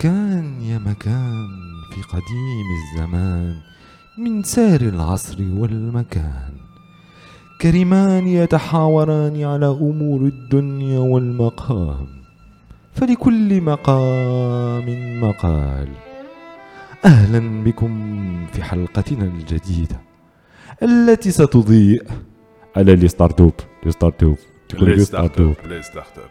كان يا مكان في قديم الزمان من سار العصر والمكان. كريمان يتحاوران على أمور الدنيا والمقام فلكل مقام مقال. أهلا بكم في حلقتنا الجديدة التي ستضيء على لي ستارت اب لي ستارت اب تقول لي Les ستارت اب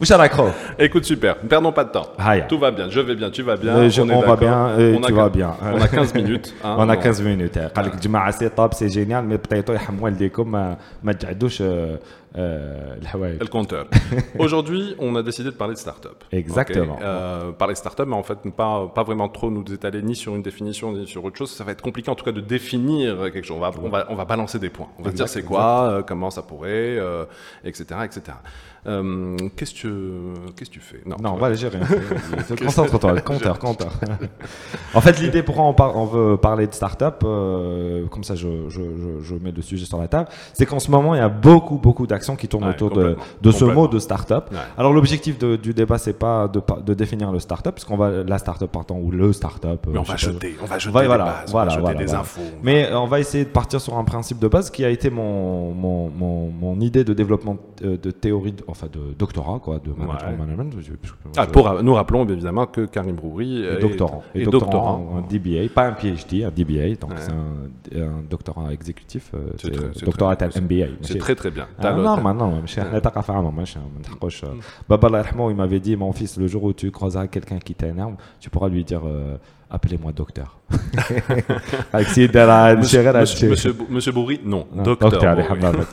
واش رايك خو؟ bon. Écoute, super, ne perdons pas de temps. هيا Tout va bien, je vais bien, tu vas bien. Euh, je- on, est on va d'accord. bien, euh, on a tu que- vas bien. On a 15 minutes. hein, انا donc- 15 مينوت قال لك جماعه سي طاب سي جينيال مي بطيطو يحم والديكم ما, ما تجعدوش آه، آه، الحوايج Le compteur. Aujourd'hui, on a décidé de parler de start-up. Exactement. Ok, euh, parler start-up, mais en fait, ne pas, pas vraiment trop nous étaler ni sur une définition ni sur autre chose. Ça va être compliqué en tout cas de définir quelque chose. On va, on va, on va balancer des points. On va se dire Exact, c'est quoi, euh, comment ça pourrait, euh, etc. etc. Euh, qu'est-ce, que, qu'est-ce que tu fais? Non, tu vois. voilà, j'ai rien. Concentre-toi, compteur, compteur. en fait, l'idée pourquoi on, par- on veut parler de start-up, euh, comme ça je, je, je, je mets le sujet sur la table, c'est qu'en ce moment, il y a beaucoup, beaucoup d'actions qui tournent Ouais, autour de, de ce mot de start-up. Ouais. Alors, l'objectif du débat, c'est pas de, de définir le start-up, parce qu'on va la start-up partant ou le start-up. euh, Mais on je va jeter, on va jeter des voilà, voilà, jeter infos. Mais euh, on va essayer de partir sur un principe de base qui a été mon, mon, mon, mon idée de développement euh, de théorie, de- enfin de doctorat, quoi, de management. Ah, pour, euh, nous rappelons bien évidemment que Karim Brouri est, est, doctorant, est, doctorant, doctorant, DBA, pas un PhD, un DBA, donc c'est un, doctorat exécutif, euh, doctorat MBA. C'est très très bien. Normal, non, Baba il m'avait dit, mon fils, le jour où tu croiseras quelqu'un qui t'énerve, tu pourras lui dire. Euh, appelez-moi docteur avec si دار هادشي غير Monsieur, هادشي monsieur, Bou- monsieur Boury, non, Non, docteur. دكتور Boury. يحمد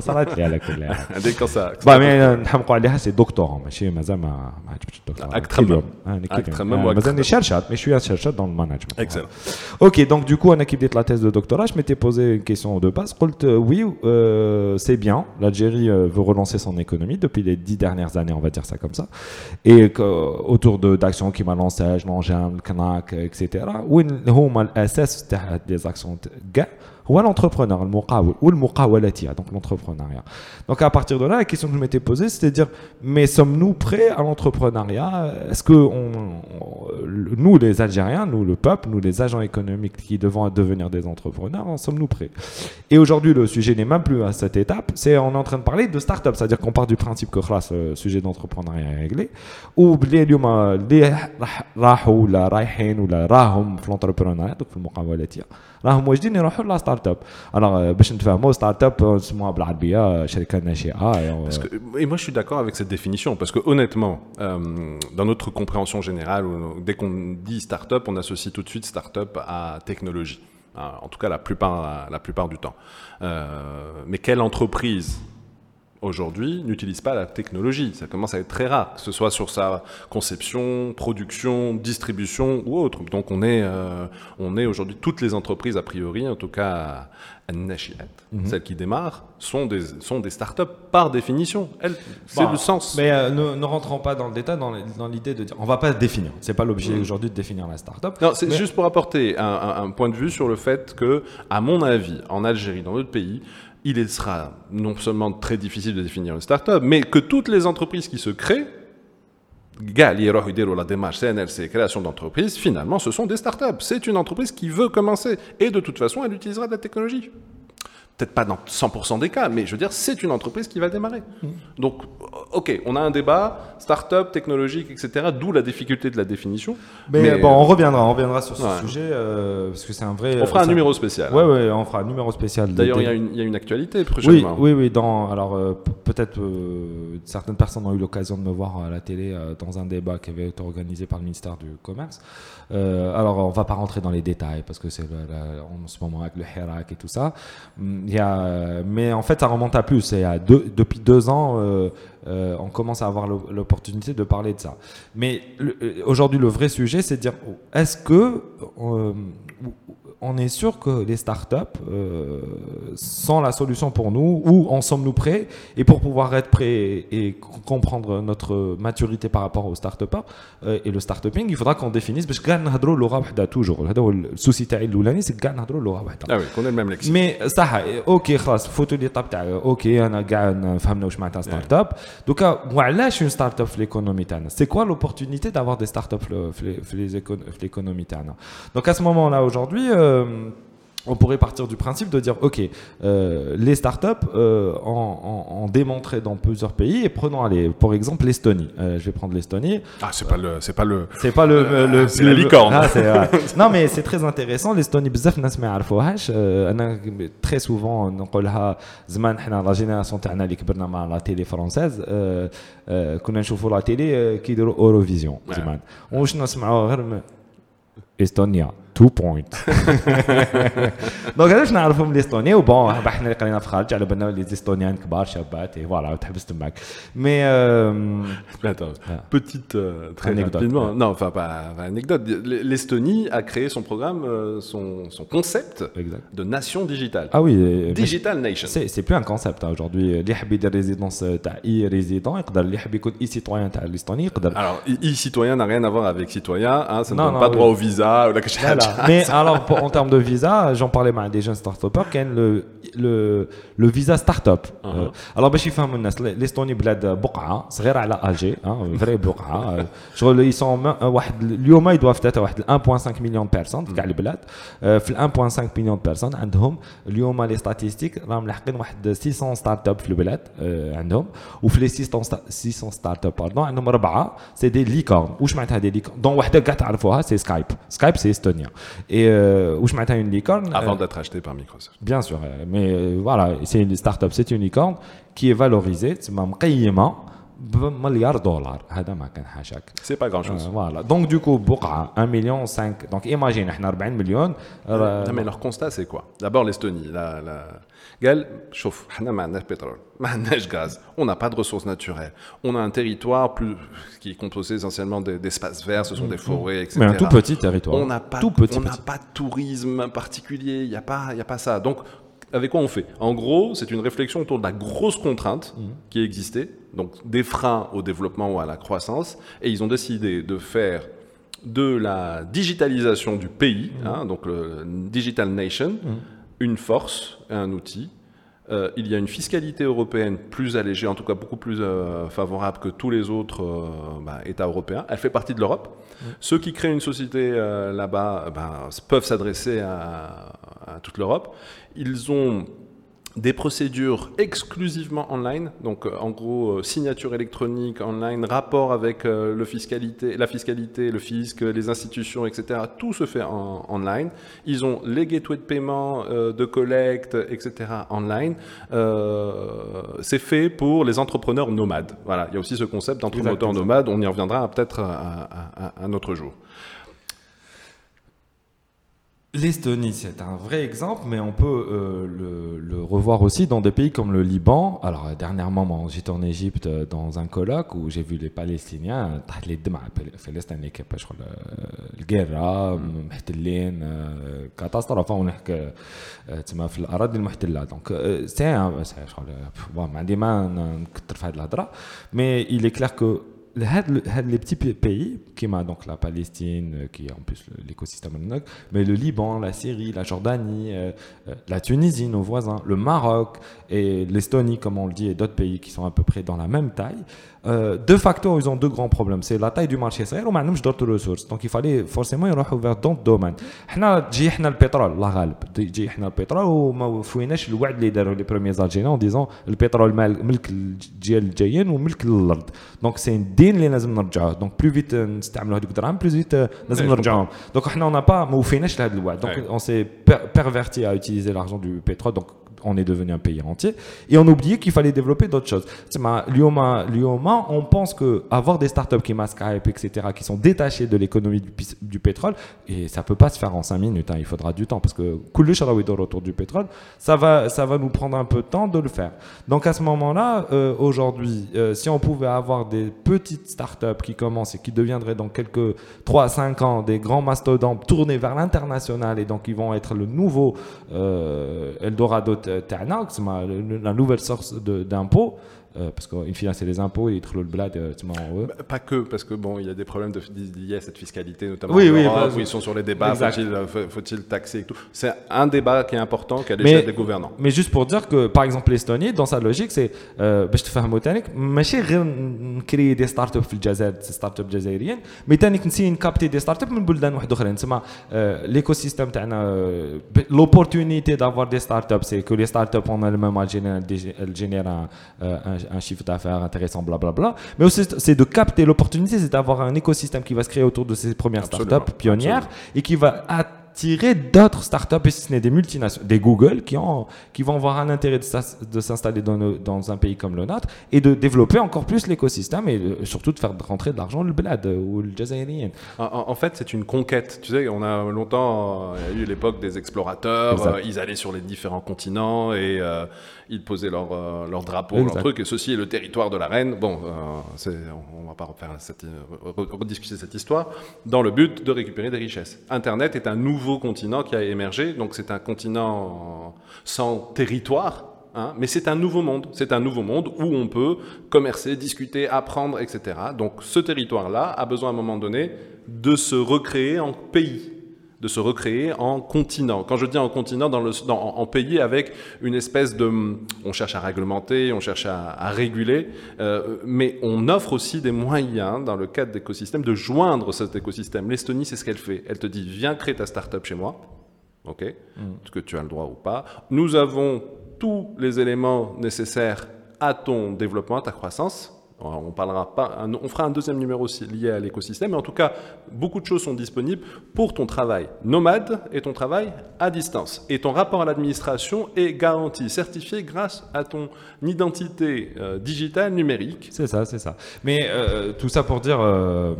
صارت لي على كل حال Dès quand ça. با مي نحمقوا عليها سي دكتور ماشي مازال ما ما عجبتش الدكتور راك تخمم. راك راك تخمم وراك مازالني تخدم. شرشات مي شويه شرشات dans le management Excellent. Ok, donc du coup, on a quitté la thèse de doctorat. Je m'étais posé une question de base. قلت, euh, oui, euh, c'est bien. L'Algérie euh, veut relancer son économie depuis les dix dernières années, on va dire ça comme ça. Et que, euh, autour de- d'actions qui m'a lancé, l'engin, le معاك اكسيتيرا وين هما الاساس تاع لي زاكسون كاع ou à l'entrepreneur, ou le donc l'entrepreneuriat. Donc à partir de là, la question que je m'étais posée, c'était de dire, mais sommes-nous prêts à l'entrepreneuriat Est-ce que nous, les Algériens, nous, le peuple, nous, les agents économiques qui devons devenir des entrepreneurs, en sommes-nous prêts Et aujourd'hui, le sujet n'est même plus à cette étape, c'est on est en train de parler de start-up, c'est-à-dire qu'on part du principe que là, le sujet d'entrepreneuriat est réglé, ou les ou la ou la rahum, l'entrepreneuriat, donc le راهم واجدين يروحوا لا ستارت اب alors باش نتفاهموا ستارت اب نسموها بالعربيه شركه ناشئه Parce que- et moi, je suis d'accord avec cette définition, parce que honnêtement, euh, dans notre compréhension générale, ou- dès qu'on dit start-up, on associe tout de suite start-up à technologie. Hein, En tout cas, la plupart, la plupart du temps. Euh, mais quelle entreprise aujourd'hui n'utilise pas la technologie Ça commence à être très rare, que ce soit sur sa conception, production, distribution ou autre. Donc, on est, euh, on est aujourd'hui toutes les entreprises a priori, en tout cas à Nashiat, celles qui démarrent, sont des, sont des start-up par définition. Elles, c'est Bon, le sens. Mais euh, ne, ne rentrons pas dans le détail, dans, l'idée de dire. On va pas définir. C'est pas l'objet aujourd'hui de définir la start-up. Non, c'est Mais- juste pour apporter un, un- un point de vue sur le fait que, à mon avis, en Algérie, dans notre pays, il sera non seulement très difficile de définir une start-up, mais que toutes les entreprises qui se créent, la démarche CNLC, création d'entreprise, finalement, ce sont des start-up. C'est une entreprise qui veut commencer. Et de toute façon, elle utilisera de la technologie. Peut-être pas dans 100% des cas, mais je veux dire, c'est une entreprise qui va démarrer. Donc, ok, on a un débat, start-up, technologique, etc., d'où la difficulté de la définition. Mais, bon, on reviendra, on reviendra sur ce Ouais. sujet euh, parce que c'est un vrai. on fera un numéro spécial. Ouais, ouais, on fera un numéro spécial. D'ailleurs, il y, y a une actualité Oui, prochainement. oui, oui. Dans, alors, euh, euh, certaines personnes ont eu l'occasion de me voir à la télé euh, dans un débat qui avait été organisé par le ministère du Commerce. Euh, alors, on va pas rentrer dans les détails parce que c'est en ce moment avec le Hirak et tout ça. Euh, mais en fait, ça remonte à plus. Et depuis deux ans, on commence à avoir l'o- l'opportunité de parler de ça. Mais aujourd'hui, le vrai sujet, c'est de dire est-ce que on est sûr que les startups euh, sont la solution pour nous, ou en sommes-nous prêts Et pour pouvoir être prêts et, comprendre notre maturité par rapport aux startups euh, et le startuping, il faudra qu'on définisse, parce que nous l'aura toujours. Le souci c'est que nous l'aura Ah oui, qu'on ait le même lexique. Mais ça, ok, خلاص فوتوا l'étape ok, انا كاع نفهمنا واش معناتها ستارت اب دوكا وعلاش une startup في l'économie تاعنا C'est quoi l'opportunité d'avoir des startups في l'économie تاعنا Donc à ce moment-là aujourd'hui euh, on pourrait partir du principe de dire, OK, euh, les startups euh, ont, démontré dans plusieurs pays et prenons, allez, pour exemple, l'Estonie. Euh, je vais prendre l'Estonie. Ah, c'est pas le, c'est pas le, c'est pas le, le, c'est la licorne. Ah, non, mais c'est très intéressant. L'Estonie, بزاف الناس ما يعرفوهاش. أنا très souvent نقولها زمان حنا لا جينيراسيون تاعنا اللي كبرنا مع لا تيلي فرونسيز كنا نشوفوا لا تيلي كيديروا اوروفيزيون زمان. واش نسمعوا غير استونيا 2 بوينت دونك علاش نعرفهم ليستوني وبون حنا اللي قرينا في خارج على بالنا لي استونيان كبار شابات اي فوالا تحبس تماك مي petite euh, très rapidement non enfin pas anecdote l'Estonie a créé son programme euh, son, son concept de nation digitale ah oui digital nation c'est plus un concept hein, aujourd'hui اللي يحب يدير résidence تاع اي ريزيدون يقدر اللي يحب يكون اي سيتويان تاع l'Estonie يقدر alors i citoyen n'a rien à voir avec citoyen hein, ça ne donne pas droit au visa ou la mais alors, en termes de visa, j'en parlais avec des jeunes start-upers, le, le, le visa start-up. Uh -huh. euh, alors, باش يفهموا الناس l'Estonie بلاد بقعة صغيرة على ألجي فري بقعة شغل ils sont واحد اليوم يدوا فتاة واحد 1.5 مليون بيرسون في كاع البلاد في 1.5 مليون بيرسون عندهم اليوم لي ستاتيستيك راهم لاحقين واحد 600 ستارت اب في البلاد عندهم وفي لي 600 600 ستارت اب باردون عندهم اربعه سي دي ليكورن واش معناتها دي ليكورن دون وحده كاع تعرفوها سي سكايب سكايب سي استونيا Et euh, as une licorne. Avant euh, d'être acheté par Microsoft. Bien sûr, euh, mais voilà, c'est une startup, c'est une licorne qui est valorisée, c'est milliard dollars c'est pas grand chose voilà donc du coup 1 million 5 donc imagine 40 millions mais leur constat c'est quoi d'abord l'Estonie la, la... قال شوف احنا ما عندناش pétrole ما عندناش gaz on n'a pas de ressources naturelles on a un territoire plus qui est composé essentiellement d'espaces verts ce sont des forêts etc mais un tout petit territoire on n'a pas tout petit, on n'a pas de tourisme particulier il y a pas il y a pas ça donc avec quoi on fait? En gros, c'est une réflexion autour de la grosse contrainte mmh. qui existait, donc des freins au développement ou à la croissance, et ils ont décidé de faire de la digitalisation du pays, mmh. hein, donc le Digital Nation, mmh. une force, un outil. Euh, il y a une fiscalité européenne plus allégée, en tout cas beaucoup plus euh, favorable que tous les autres euh, bah, États européens. Elle fait partie de l'Europe. Ceux qui créent une société là-bas bah, peuvent s'adresser à, à toute l'Europe. Ils ont des procédures exclusivement online, donc euh, en gros euh, signature électronique online, rapport avec euh, le fiscalité, la fiscalité, le fisc, les institutions, etc. Tout se fait en online. Ils ont les gateways de paiement, de collecte, etc. online. c'est fait pour les entrepreneurs nomades. Voilà, il y a aussi ce concept d'entrepreneur nomade. On y reviendra peut-être un autre jour. L'Estonie, c'est un vrai exemple, mais on peut euh, le, le, revoir aussi dans des pays comme le Liban. Alors, dernièrement, j'étais en Égypte euh, dans un colloque où j'ai vu les Palestiniens, les Palestiniens, الجيرة محتلين كاتاستروف ونحكي تسمى في الاراضي المحتله دونك سي شغل ما عندي ما نكثر في هذه الهضره مي il est clair que les petits pays, qui m'a donc la Palestine, euh, qui est en plus l'écosystème mais le Liban, la Syrie, la Jordanie, euh, euh, la Tunisie, nos voisins, le Maroc et l'Estonie, comme on le dit, et d'autres pays qui sont à peu près dans la même taille, de facto, ils ont deux grands problèmes. C'est la taille du marché صغير وما عندهمش d'autres ressources. Donc il fallait forcément يروحوا vers d'autres domaines. حنا تجي حنا البترول الله غالب تجي حنا البترول وما وفيناش الوعد اللي داروا لي بريمير الجيريان en disant البترول مال ملك الجيل الجايين وملك الارض. دونك سي دين اللي لازم نرجعوه. دونك بلو فيت نستعملوا هذوك الدراهم بلو فيت لازم نرجعوهم. دونك حنا on n'a pas ما وفيناش لهذا الوعد. Donc on s'est perverti à utiliser l'argent du pétrole. Donc on est devenu un pays entier. Et on oubliait qu'il fallait développer d'autres choses. Lyoma, on pense que avoir des startups qui Skype, etc., qui sont détachées de l'économie du, pétrole, et ça peut pas se faire en 5 minutes, hein, il faudra du temps, parce que autour du pétrole, ça va, ça va nous prendre un peu de temps de le faire. Donc à ce moment-là, euh, aujourd'hui, euh, si on pouvait avoir des petites startups qui commencent et qui deviendraient dans quelques 3 à 5 ans des grands mastodontes tournés vers l'international et donc ils vont être le nouveau euh, Eldorado Tana, la nouvelle source d'impôts, euh, parce qu'une finale, c'est les impôts et ils trouvent le blad euh, bah, Pas que, parce que bon, il y a des problèmes de, liés à cette fiscalité, notamment oui, oui, où ils sont sur les débats, euh, faut-il taxer et tout. C'est un débat qui est important qu'à l'échelle des gouvernants. Mais juste pour dire que, par exemple, l'Estonie, dans sa logique, c'est, je te fais un mot technique, ماشي غير créer des startups في الجزائر des startups جزائريين mais تاني نسي capter des startups من بلدان واحد اخرين تسمى l'écosystème تاعنا l'opportunité d'avoir des startups c'est que les startups en elles-mêmes elles génèrent un un chiffre d'affaires intéressant, blablabla. Mais aussi, c'est de capter l'opportunité, c'est d'avoir un écosystème qui va se créer autour de ces premières startups pionnières et qui va attirer d'autres startups, et si ce n'est des multinationales, des Google, qui, ont, qui vont avoir un intérêt de s'installer dans, dans, un pays comme le nôtre et de développer encore plus l'écosystème et surtout de faire rentrer de l'argent le bled ou le jazairien. En, en, fait, c'est une conquête. Tu sais, on a longtemps, il y a eu l'époque des explorateurs, euh, ils allaient sur les différents continents et euh, ils posaient leur, euh, leur drapeau, leur truc, et ceci est le territoire de la reine. Bon, euh, on ne va pas refaire cette, rediscuter cette histoire, dans le but de récupérer des richesses. Internet est un nouveau continent qui a émergé, donc c'est un continent sans territoire, Hein, mais c'est un nouveau monde. C'est un nouveau monde où on peut commercer, discuter, apprendre, etc. Donc ce territoire-là a besoin à un moment donné de se recréer en pays de se recréer en continent. Quand je dis en continent, dans le, en pays avec une espèce de... On cherche à réglementer, on cherche à, réguler, euh, mais on offre aussi des moyens, dans le cadre d'écosystèmes, de joindre cet écosystème. L'Estonie, c'est ce qu'elle fait. Elle te dit, viens créer ta start-up chez moi. OK mm. Est-ce que tu as le droit ou pas Nous avons tous les éléments nécessaires à ton développement, à ta croissance on fera un deuxième numéro lié à l'écosystème, mais en tout cas, beaucoup de choses sont disponibles pour ton travail nomade et ton travail à distance. Et ton rapport à l'administration est garanti, certifié grâce à ton identité euh, digitale numérique. C'est ça, c'est ça. Mais euh, tout ça pour dire. Euh,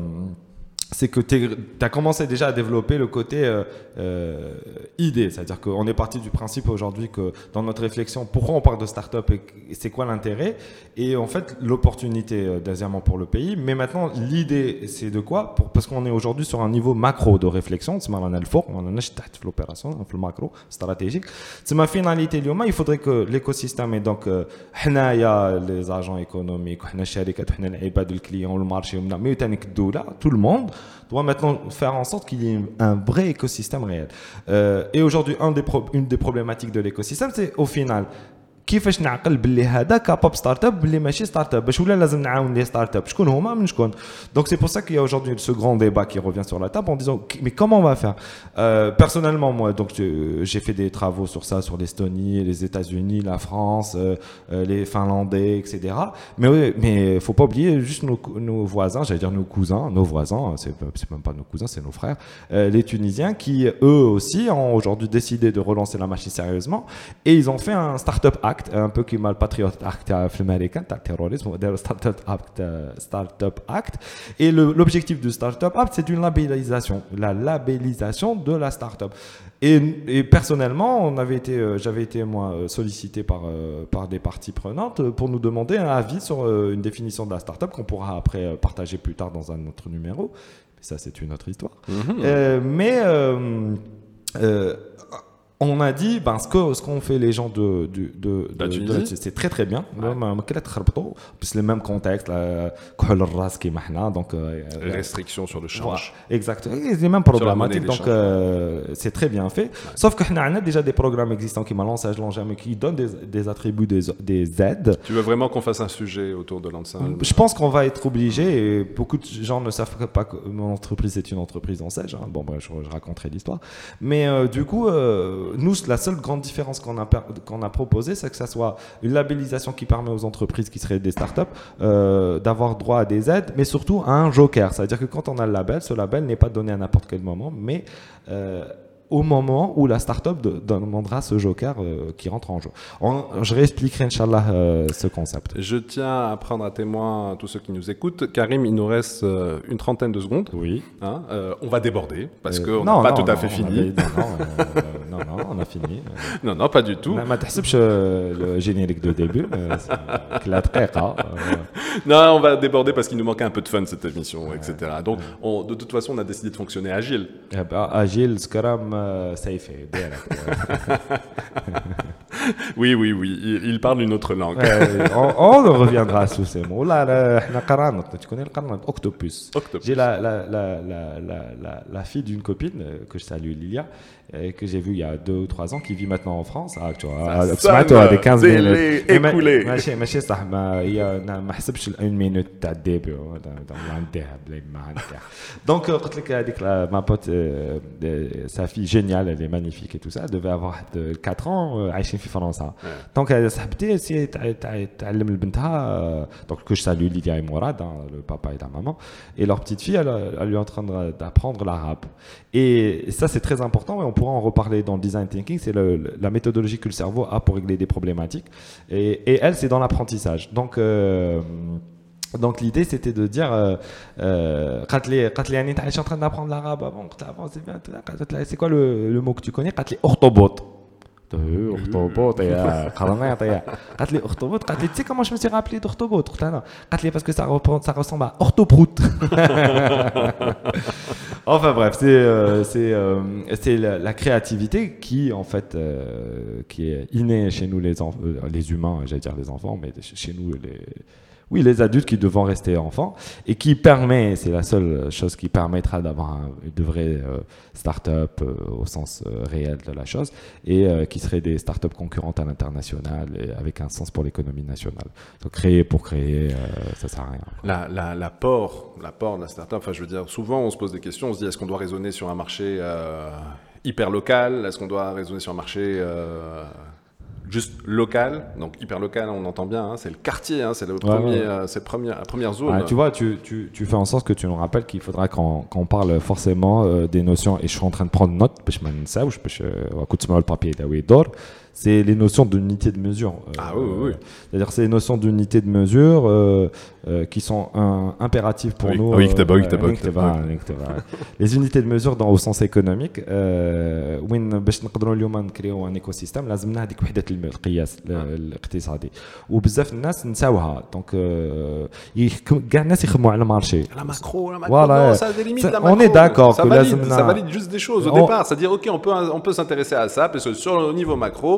c'est que tu as commencé déjà à développer le côté euh, euh, idée. C'est-à-dire qu'on est parti du principe aujourd'hui que dans notre réflexion, pourquoi on parle de start-up et c'est quoi l'intérêt? Et en fait, l'opportunité, euh, deuxièmement, pour le pays. Mais maintenant, l'idée, c'est de quoi? Pour, Parce qu'on est aujourd'hui sur un niveau macro de réflexion. C'est a a l'opération, macro, stratégique. C'est ma finalité, il faudrait que l'écosystème et donc, les agents économiques, les clients, le marché, mais tout le monde doit maintenant faire en sorte qu'il y ait un vrai écosystème réel. Euh, et aujourd'hui, un une des problématiques de l'écosystème, c'est au final, كيفاش نعقل باللي هذا كابوب ستارت اب باللي ماشي ستارت اب باش ولا لازم نعاون لي ستارت اب شكون هما من شكون donc c'est pour ça qu'il y a aujourd'hui ce grand débat qui revient sur la table en disant mais comment on va faire euh, personnellement moi donc j'ai fait des travaux sur ça sur l'Estonie les États-Unis la France euh, euh, les Finlandais etc mais mais faut pas oublier juste nos, nos voisins j'allais dire nos cousins nos voisins c'est c'est même pas nos cousins c'est nos frères euh, les Tunisiens qui eux aussi ont aujourd'hui décidé de relancer la machine sérieusement et ils ont fait un start-up act un peu comme le Patriot Act américain, le terrorisme, le Startup Act, Startup Act. Et l'objectif du Startup Act, c'est une labellisation, la labellisation de la startup. Et, et personnellement, on avait été, euh, j'avais été moi sollicité par euh, par des parties prenantes pour nous demander un avis sur euh, une définition de la startup qu'on pourra après partager plus tard dans un autre numéro. Mais ça, c'est une autre histoire. Mm-hmm. mais on a dit ben, ce qu'on ce qu'on fait les gens de, de, de, de, c'est très très bien. C'est le même contexte donc euh, restrictions sur le change. Exactement les mêmes problématiques donc euh, c'est très bien fait. Sauf que on a déjà des programmes existants qui m'ont jamais qui donnent des, des attributs des, des, aides. Tu veux vraiment qu'on fasse un sujet autour de l'ensemble je pense qu'on va être obligé et beaucoup de gens ne savent pas que mon entreprise est une entreprise en sèche hein. bon bref je, je raconterai l'histoire. Mais euh, du coup nous, la seule grande différence qu'on a, qu'on a proposée, c'est que ça soit une labellisation qui permet aux entreprises qui seraient des startups euh, d'avoir droit à des aides, mais surtout à un joker. C'est-à-dire que quand on a le label, ce label n'est pas donné à n'importe quel moment, mais euh, au moment où la startup demandera ce joker euh, qui rentre en jeu. Je réexpliquerai, Inch'Allah, euh, ce concept. Je tiens à prendre à témoin tous ceux qui nous écoutent. Karim, il nous reste euh, une trentaine de secondes. Oui. Hein, euh, on va déborder parce qu'on n'a pas tout à fait fini. non, non, on a fini. non, non, pas du tout. Ma le générique de début, la Non, on va déborder parce qu'il nous manquait un peu de fun cette émission, etc. Donc, de toute façon, on a décidé de fonctionner agile. Eh ben, agile, Scrum, euh, safe et oui, oui, oui. Il, parle une autre langue. on, on, reviendra sous ces mots. Là, la tu connais le Qaranot, octopus. octopus. J'ai la, la, la, la, fille d'une copine euh, que je salue, Lilia. euh, que j'ai vue il y a deux ou trois ans qui vit maintenant en France ah, tu vois Ça ah, sonne, سمعتوا هذه 15 délai minutes Mais ma- écoulé. ماشي ماشي صح ما هي أنا ما حسبش ال 1 minute تاع الديبي عندها بلا ما عندها دونك قلت لك هذيك لا- ma pote euh, euh, sa fille géniale elle est magnifique et tout ça elle devait avoir de 4 ans euh, عايشين في فرنسا دونك هذه صاحبتي سي تع- تع- تعلم لبنتها donc que je salue Lydia et Mourad hein, le papa et la maman et leur petite fille elle, elle lui est en train de- d'apprendre l'arabe et ça c'est très important et on pourra en reparler dans le design thinking, c'est la méthodologie que le cerveau a pour régler des problématiques. Et, et elle, c'est dans l'apprentissage. Donc, euh, donc l'idée, c'était de dire, euh, euh, je suis en train d'apprendre l'arabe avant, c'est bien, c'est quoi le, mot que tu connais? Orthobot. لي اخطبوط قلت لها إيه، اخطبوط يا قرنيط يا قالت لي اخطبوط قالت لي tu sais comment je me suis rappelé d'aخطبوط قلت لها non قالت لي parce que ça, reprend- ça ressemble à orthoprout enfin bref c'est euh, c'est euh, c'est la, la créativité qui en fait euh, qui est innée chez nous les enf- euh, les humains j'allais dire les enfants mais chez chez nous les oui, les adultes qui devront rester enfants et qui permet, c'est la seule chose qui permettra d'avoir de vraies euh, start-up euh, au sens euh, réel de la chose et euh, qui seraient des start-up concurrentes à l'international et avec un sens pour l'économie nationale. Donc créer pour créer, ça sert à rien. La- la- L'apport l'apport de la startup, enfin, je veux dire, souvent, on se pose des questions. On se dit, est-ce qu'on doit raisonner sur un marché hyper local? Est-ce qu'on doit raisonner sur un marché juste local donc hyper local on entend bien, hein, c'est le quartier, hein, c'est le premier, euh, cette première, première zone. Tu vois, tu, tu, tu, fais en sorte que tu nous rappelles qu'il faudra qu'on qu parle forcément euh, des notions, et je suis en train de prendre note, parce que ça, ou je peux, je, euh, continuer le papier là où il dort. c'est les notions d'unité de mesure. euh, Ah oui, oui, oui. C'est-à-dire c'est les notions d'unité de mesure euh, euh, qui sont un- impératives pour Oui, nous. oui, كتبها، oui, euh, كتبها، oui, كتبها، oui, كتبها. Les unités de mesure dans, au sens économique euh, وين باش نقدروا اليوم نكريو ان ايكو سيستم لازمنا هذيك وحده الم- القياس ال- الاقتصادي وبزاف الناس نساوها دونك كاع الناس يخدموا على مارشي La macro, la macro, Voilà. non, ça délimite Ça- la on macro. est d'accord Ça que valide, lazimna- ça valide juste des choses au On- départ. C'est-à-dire, OK, on peut, on peut s'intéresser à ça parce que sur le niveau macro,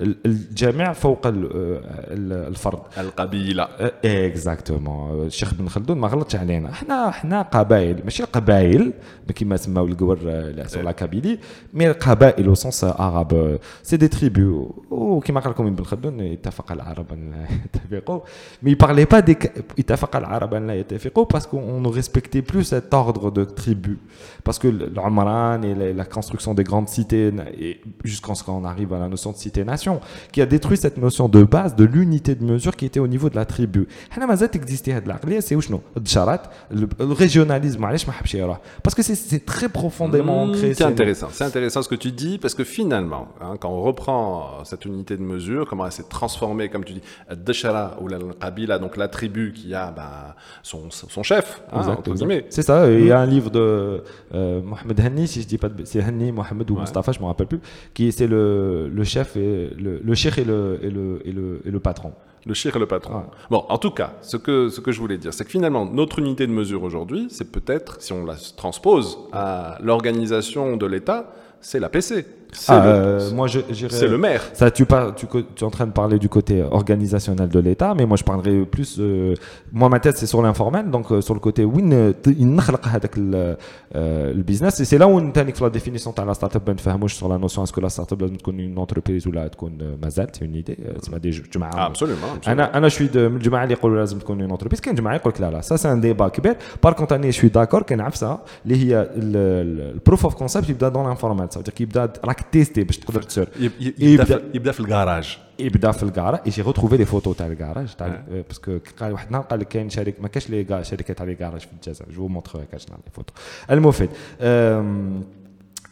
ال- الجميع فوق ال- ال- الفرد Al-Qabila. اكزاكتومون الشيخ بن خلدون ما غلطش علينا احنا احنا قبائل ماشي قبائل كما سماو القور سور لا كابيلي مي قبائل او سونس عرب سي دي تريبو وكما قال لكم ابن خلدون اتفق العرب ان لا يتفقوا مي parlait pas des اتفق العرب ان لا يتفقوا parce qu'on ne respectait plus cet ordre de tribus parce que l'Omran et la, la construction des grandes cités et jusqu'à ce qu'on arrive à la notion de cité-nation qui a détruit cette notion de base de l'unité de mesure qui était au niveau de la tribu حنا مازال existait هاد العقليه سي وشنو الدشارات الريجيوناليزم علاش ما حبش يروح parce que c'est c'est très profondément Mmh, ancré C'est c'est- intéressant, c'est intéressant ce que tu dis parce que finalement, hein, quand on reprend cette unité de mesure, comment elle s'est transformée, comme tu dis, Deshara ou la Qabila, donc la tribu qui a bah, son, son chef, hein, Exact, entre exact. guillemets. C'est ça, il y a un livre de euh, Mohamed Hanni, si je dis pas de c'est Hanni, Mohamed ou Ouais. Mustafa, je me rappelle plus, qui c'est le, le chef et le, le et le, et le, et le, et le patron. Le chir et le patron. Ouais. Bon, en tout cas, ce que, ce que je voulais dire, c'est que finalement, notre unité de mesure aujourd'hui, c'est peut-être, si on la transpose à l'organisation de l'État, c'est la PC. Ah, le, euh, moi, C'est le maire. Ça, tu, parles, tu, tu, es en train de parler du côté organisationnel de l'État, mais moi, je parlerai plus. Euh, moi, ma tête, c'est sur l'informel, donc euh, sur le côté win, le, le business. Et c'est là où on a la définition de la startup, ben, sur la notion est-ce que la startup, c'est une entreprise ou là, c'est une idée. Tu m'as Absolument. Anna, je suis de Jumaa qui dit qu'on une entreprise, qu'un Jumaa qui là, là. Ça, c'est un débat qui Par contre, je suis d'accord qu'on a ça. Le proof of concept, il dans l'informel. Ça veut dire qu'il راك تيستي باش تقدر تسير يب- يب- يبدأ- يبدا في- يبدا في الجراج يبدا في الكراج اي جي روتروفي لي فوتو تاع الكراج تاع باسكو قال واحد النهار قال لك كاين شركه ما كاش لي كاع شركه تاع لي كراج في الجزائر جو مونتر كاش لي فوتو المفيد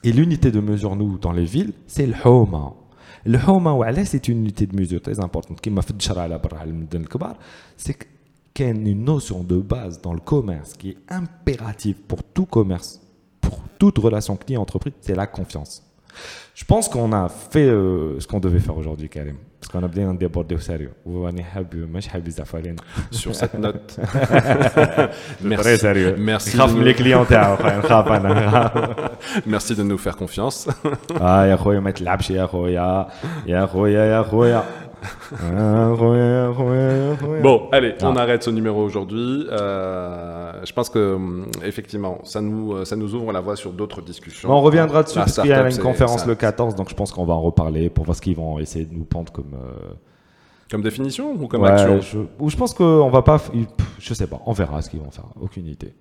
Et l'unité de mesure, nous, dans les villes, c'est le HOMA. Le HOMA, وعلاش c'est une unité de mesure très importante كما في الدشرة على برا على المدن الكبار c'est que كاين une notion de base dans le commerce qui est impérative pour tout commerce, pour toute relation client-entreprise, c'est la confiance. Je pense qu'on a fait euh, ce qu'on devait faire aujourd'hui, Karim. Parce qu'on a bien débordé au sérieux. Sur cette note. merci. Très sérieux. Merci. Les clients, Merci de nous faire confiance. ah, ya khoya, ma tlabshi ya khoya. Ya khoya, ya khoya bon, allez, ah. on arrête ce numéro aujourd'hui. Euh, je pense que mm, effectivement, ça nous, euh, ça nous ouvre la voie sur d'autres discussions. on reviendra dessus parce qu'il y a une conférence le 14, donc je pense qu'on va en reparler pour voir ce qu'ils vont essayer de nous pendre comme. Euh, comme définition ou comme ouais, action? je, Ou je pense qu'on va pas. Je sais pas, on verra ce qu'ils vont faire, aucune idée.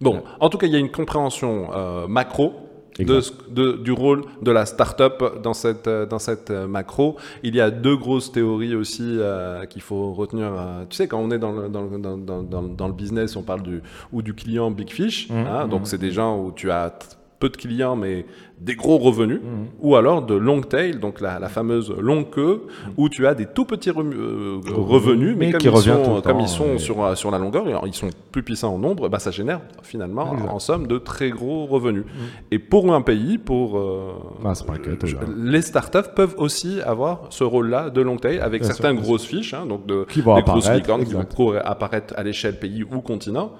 Bon, en tout cas, il y a une compréhension macro de, de- du rôle de la start-up dans cette, euh, dans cette euh, macro. Il y a deux grosses théories aussi euh, qu'il faut retenir. euh, tu sais, quand on est dans le, dans, le- dans, dans, dans, le business, on parle du, ou du client Big Fish. hein, donc, c'est des gens où tu as peu de clients, mais des gros revenus. Ou alors de long tail, donc la, la fameuse longue queue, où tu as des tout petits euh, revenus, mais, mais comme, qui ils sont, comme ils sont sur, euh, sur la longueur, alors, ils sont plus puissants en nombre, bah, ça génère finalement en somme de très gros revenus. Et pour un pays, pour euh, Ah, les startups peuvent aussi avoir ce rôle-là de long tail avec Bien certaines sûr, grosses fiches, hein, donc de Qui vont des grosses licornes qui vont apparaître à l'échelle pays ou continent.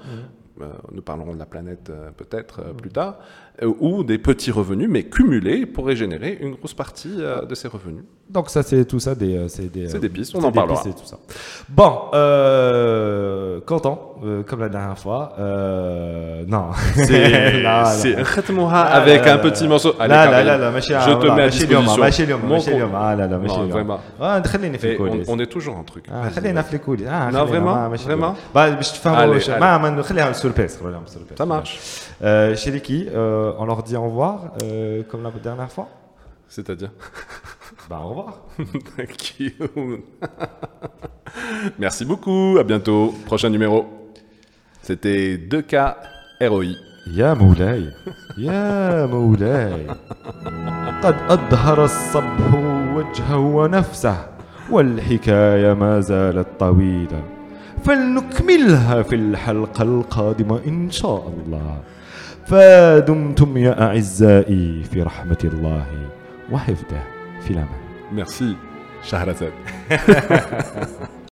Euh, nous parlerons de la planète euh, peut-être euh, plus tard, ou des petits revenus, mais cumulés, pourraient générer une grosse partie de ces revenus. Donc ça, c'est tout ça, des, c'est des, pistes, on en parlera. Bon, euh, content, comme la dernière fois. Non. C'est Khatmouha avec un petit morceau. Allez, là, là, là, je te mets à disposition. On est toujours un truc. Non, vraiment, vraiment? Je te fais un Allez, واش- allez. ما ما نخليها سوربريز خليها سوربريز Ça marche. Euh, chez Liki, euh, on leur dit au revoir euh, comme la dernière fois. C'est-à-dire Bah au revoir. Thank you. Merci beaucoup. À bientôt. Prochain numéro. C'était 2K ROI. يا مولاي يا مولاي قد أظهر الصبح وجهه ونفسه والحكاية ما زالت طويلة فلنكملها في الحلقة القادمة إن شاء الله فدمتم يا أعزائي في رحمة الله وحفظه في الأمان Merci, Shahrazad.